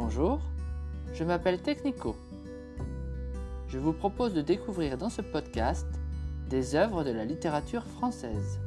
Bonjour, je m'appelle Technico. Je vous propose de découvrir dans ce podcast des œuvres de la littérature française.